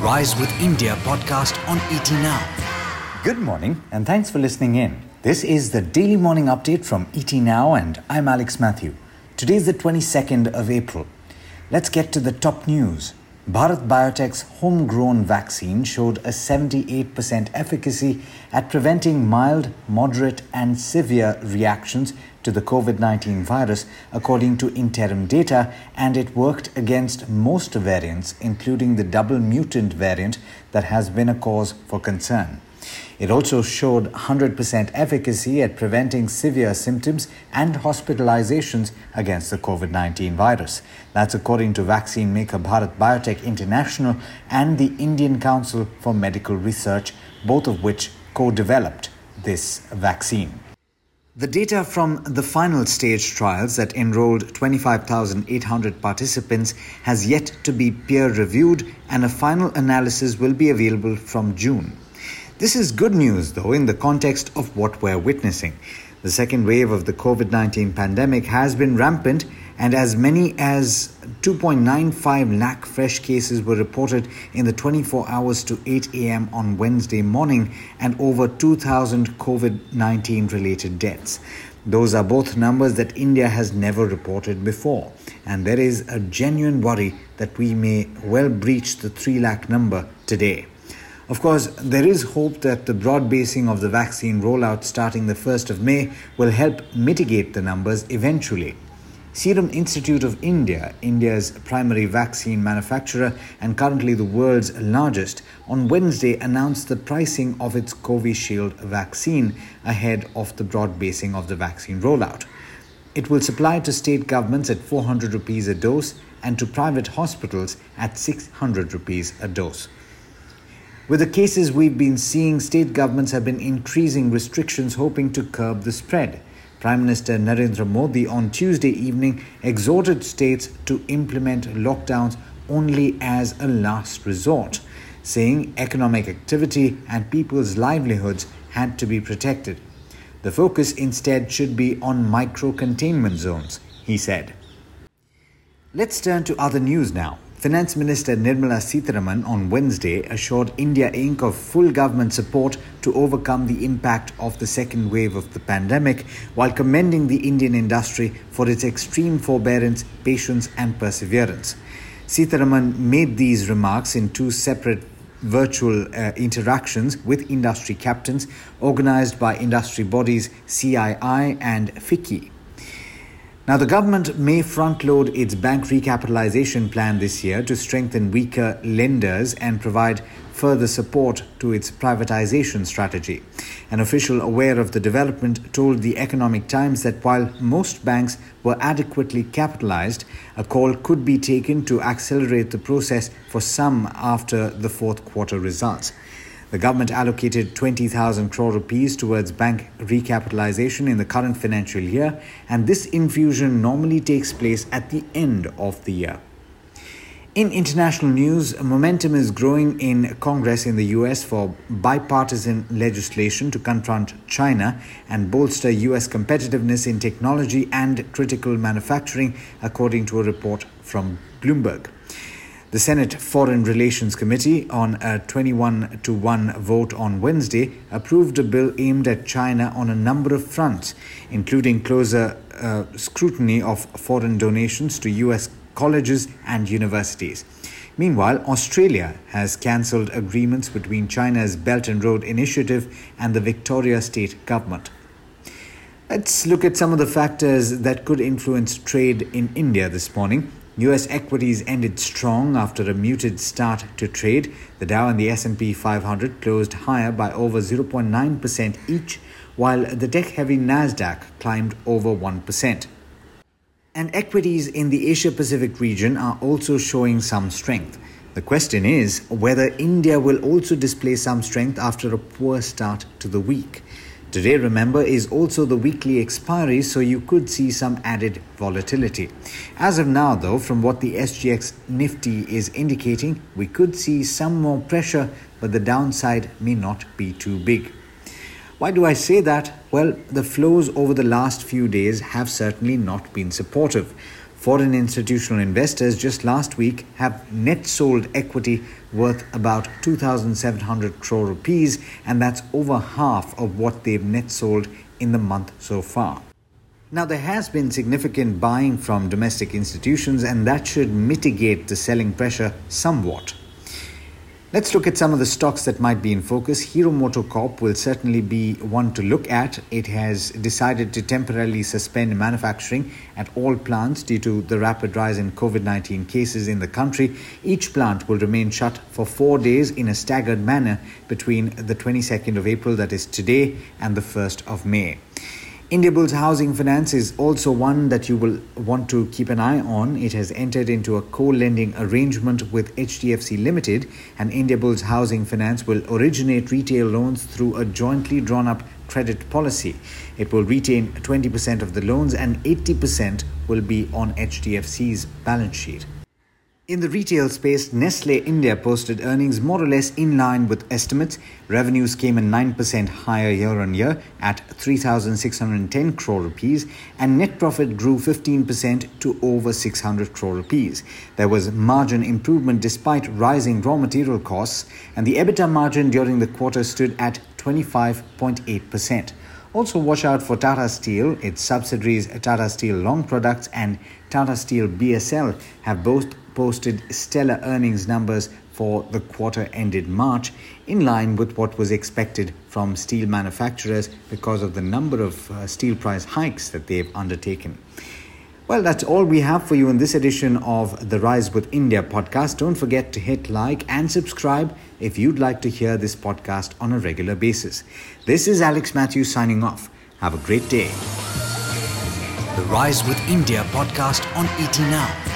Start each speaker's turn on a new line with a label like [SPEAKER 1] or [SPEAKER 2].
[SPEAKER 1] Rise with India podcast on ET Now.
[SPEAKER 2] Good morning, and thanks for listening in. This is the daily morning update from ET Now, and I'm Alex Matthew. Today is the 22nd of April. Let's get to the top news. Bharat Biotech's homegrown vaccine showed a 78% efficacy at preventing mild, moderate, and severe reactions to the COVID 19 virus, according to interim data, and it worked against most variants, including the double mutant variant that has been a cause for concern. It also showed 100% efficacy at preventing severe symptoms and hospitalizations against the COVID 19 virus. That's according to vaccine maker Bharat Biotech International and the Indian Council for Medical Research, both of which co developed this vaccine. The data from the final stage trials that enrolled 25,800 participants has yet to be peer reviewed, and a final analysis will be available from June. This is good news, though, in the context of what we're witnessing. The second wave of the COVID 19 pandemic has been rampant, and as many as 2.95 lakh fresh cases were reported in the 24 hours to 8 a.m. on Wednesday morning, and over 2,000 COVID 19 related deaths. Those are both numbers that India has never reported before, and there is a genuine worry that we may well breach the 3 lakh number today. Of course, there is hope that the broad basing of the vaccine rollout starting the 1st of May will help mitigate the numbers eventually. Serum Institute of India, India's primary vaccine manufacturer and currently the world's largest, on Wednesday announced the pricing of its Covishield vaccine ahead of the broad basing of the vaccine rollout. It will supply to state governments at 400 rupees a dose and to private hospitals at 600 rupees a dose. With the cases we've been seeing, state governments have been increasing restrictions hoping to curb the spread. Prime Minister Narendra Modi on Tuesday evening exhorted states to implement lockdowns only as a last resort, saying economic activity and people's livelihoods had to be protected. The focus instead should be on micro containment zones, he said. Let's turn to other news now. Finance Minister Nirmala Sitharaman on Wednesday assured India Inc. of full government support to overcome the impact of the second wave of the pandemic while commending the Indian industry for its extreme forbearance, patience, and perseverance. Sitharaman made these remarks in two separate virtual uh, interactions with industry captains organized by industry bodies CII and FICCI. Now, the government may front load its bank recapitalization plan this year to strengthen weaker lenders and provide further support to its privatization strategy. An official aware of the development told the Economic Times that while most banks were adequately capitalized, a call could be taken to accelerate the process for some after the fourth quarter results. The government allocated 20,000 crore rupees towards bank recapitalization in the current financial year, and this infusion normally takes place at the end of the year. In international news, momentum is growing in Congress in the US for bipartisan legislation to confront China and bolster US competitiveness in technology and critical manufacturing, according to a report from Bloomberg. The Senate Foreign Relations Committee, on a 21 to 1 vote on Wednesday, approved a bill aimed at China on a number of fronts, including closer uh, scrutiny of foreign donations to U.S. colleges and universities. Meanwhile, Australia has cancelled agreements between China's Belt and Road Initiative and the Victoria state government. Let's look at some of the factors that could influence trade in India this morning. US equities ended strong after a muted start to trade. The Dow and the S&P 500 closed higher by over 0.9% each, while the tech-heavy Nasdaq climbed over 1%. And equities in the Asia Pacific region are also showing some strength. The question is whether India will also display some strength after a poor start to the week. Today, remember, is also the weekly expiry, so you could see some added volatility. As of now, though, from what the SGX Nifty is indicating, we could see some more pressure, but the downside may not be too big. Why do I say that? Well, the flows over the last few days have certainly not been supportive. Foreign institutional investors just last week have net sold equity worth about 2,700 crore rupees, and that's over half of what they've net sold in the month so far. Now, there has been significant buying from domestic institutions, and that should mitigate the selling pressure somewhat. Let's look at some of the stocks that might be in focus. Hero MotoCorp will certainly be one to look at. It has decided to temporarily suspend manufacturing at all plants due to the rapid rise in COVID 19 cases in the country. Each plant will remain shut for four days in a staggered manner between the 22nd of April, that is today, and the 1st of May. Indiabulls Housing Finance is also one that you will want to keep an eye on. It has entered into a co-lending arrangement with HDFC Limited and Indiabulls Housing Finance will originate retail loans through a jointly drawn up credit policy. It will retain 20% of the loans and 80% will be on HDFC's balance sheet. In the retail space, Nestle India posted earnings more or less in line with estimates. Revenues came in 9% higher year on year at 3,610 crore rupees, and net profit grew 15% to over 600 crore rupees. There was margin improvement despite rising raw material costs, and the EBITDA margin during the quarter stood at 25.8%. Also, watch out for Tata Steel. Its subsidiaries Tata Steel Long Products and Tata Steel BSL have both posted stellar earnings numbers for the quarter ended March, in line with what was expected from steel manufacturers because of the number of uh, steel price hikes that they've undertaken. Well, that's all we have for you in this edition of the Rise with India podcast. Don't forget to hit like and subscribe if you'd like to hear this podcast on a regular basis. This is Alex Matthews signing off. Have a great day.
[SPEAKER 1] The Rise with India podcast on ET Now.